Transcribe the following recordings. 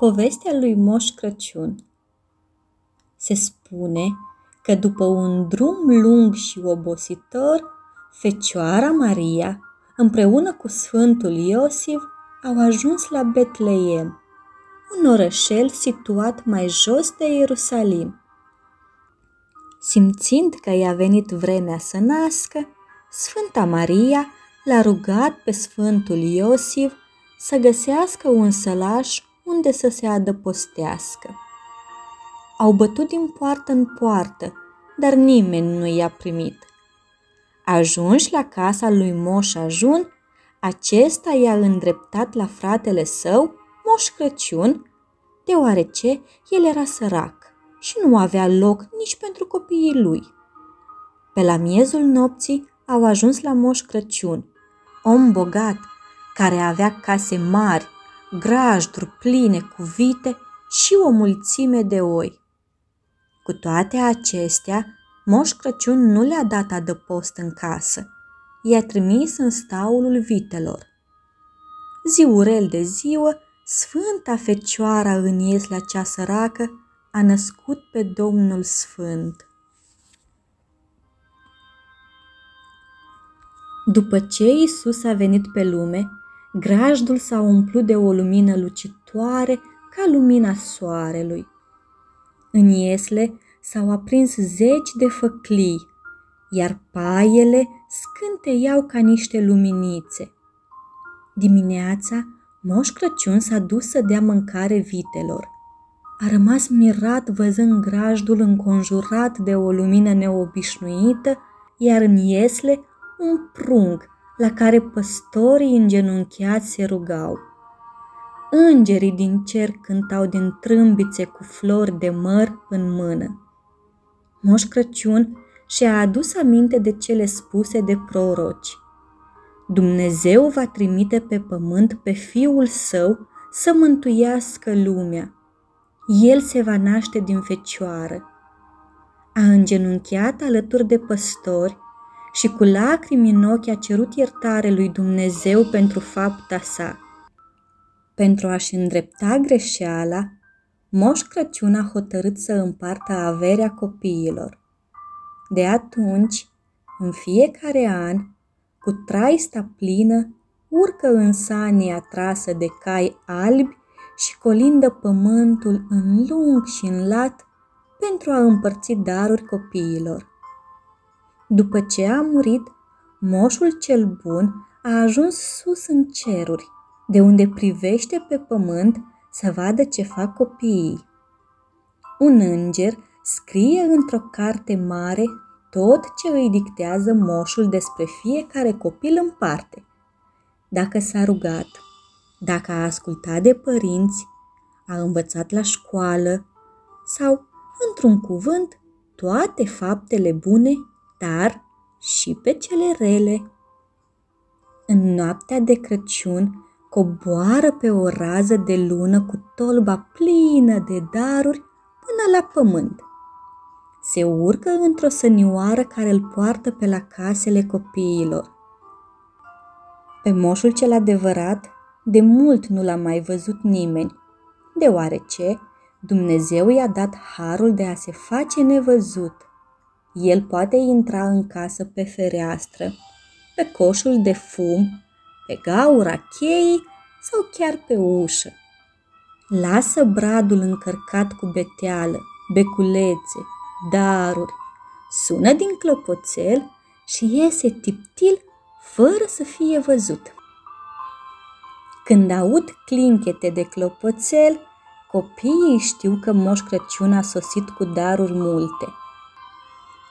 Povestea lui Moș Crăciun Se spune că după un drum lung și obositor, Fecioara Maria, împreună cu Sfântul Iosif, au ajuns la Betleem, un orășel situat mai jos de Ierusalim. Simțind că i-a venit vremea să nască, Sfânta Maria l-a rugat pe Sfântul Iosif să găsească un sălaș unde să se adăpostească. Au bătut din poartă în poartă, dar nimeni nu i-a primit. Ajunși la casa lui Moș Ajun, acesta i-a îndreptat la fratele său, Moș Crăciun, deoarece el era sărac și nu avea loc nici pentru copiii lui. Pe la miezul nopții au ajuns la Moș Crăciun, om bogat, care avea case mari, grajduri pline cu vite și o mulțime de oi. Cu toate acestea, Moș Crăciun nu le-a dat adăpost în casă, i-a trimis în staulul vitelor. Ziurel de ziua, Sfânta Fecioara în ies la cea săracă a născut pe Domnul Sfânt. După ce Isus a venit pe lume, grajdul s-a umplut de o lumină lucitoare ca lumina soarelui. În iesle s-au aprins zeci de făclii, iar paiele scânteiau ca niște luminițe. Dimineața, Moș Crăciun s-a dus să dea mâncare vitelor. A rămas mirat văzând grajdul înconjurat de o lumină neobișnuită, iar în iesle un prung la care păstorii îngenunchiați se rugau. Îngerii din cer cântau din trâmbițe cu flori de măr în mână. Moș Crăciun și-a adus aminte de cele spuse de proroci. Dumnezeu va trimite pe pământ pe Fiul Său să mântuiască lumea. El se va naște din fecioară. A îngenunchiat alături de păstori și cu lacrimi în ochi a cerut iertare lui Dumnezeu pentru fapta sa. Pentru a-și îndrepta greșeala, Moș Crăciun a hotărât să împartă averea copiilor. De atunci, în fiecare an, cu traista plină, urcă în sania trasă de cai albi și colindă pământul în lung și în lat pentru a împărți daruri copiilor. După ce a murit, moșul cel bun a ajuns sus în ceruri, de unde privește pe pământ să vadă ce fac copiii. Un înger scrie într-o carte mare tot ce îi dictează moșul despre fiecare copil în parte. Dacă s-a rugat, dacă a ascultat de părinți, a învățat la școală sau, într-un cuvânt, toate faptele bune dar și pe cele rele. În noaptea de Crăciun coboară pe o rază de lună cu tolba plină de daruri până la pământ. Se urcă într-o sănioară care îl poartă pe la casele copiilor. Pe moșul cel adevărat, de mult nu l-a mai văzut nimeni, deoarece Dumnezeu i-a dat harul de a se face nevăzut el poate intra în casă pe fereastră, pe coșul de fum, pe gaura cheii sau chiar pe ușă. Lasă bradul încărcat cu beteală, beculețe, daruri, sună din clopoțel și iese tiptil fără să fie văzut. Când aud clinchete de clopoțel, copiii știu că Moș Crăciun a sosit cu daruri multe –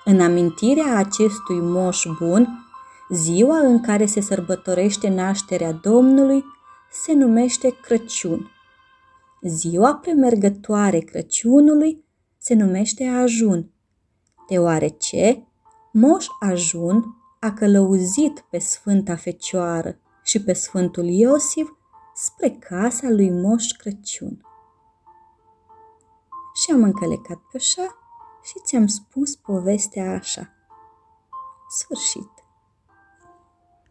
în amintirea acestui moș bun, ziua în care se sărbătorește nașterea Domnului se numește Crăciun. Ziua premergătoare Crăciunului se numește Ajun, deoarece Moș Ajun a călăuzit pe Sfânta Fecioară și pe Sfântul Iosif spre casa lui Moș Crăciun. Și am încălecat pe așa și ți-am spus povestea așa. Sfârșit.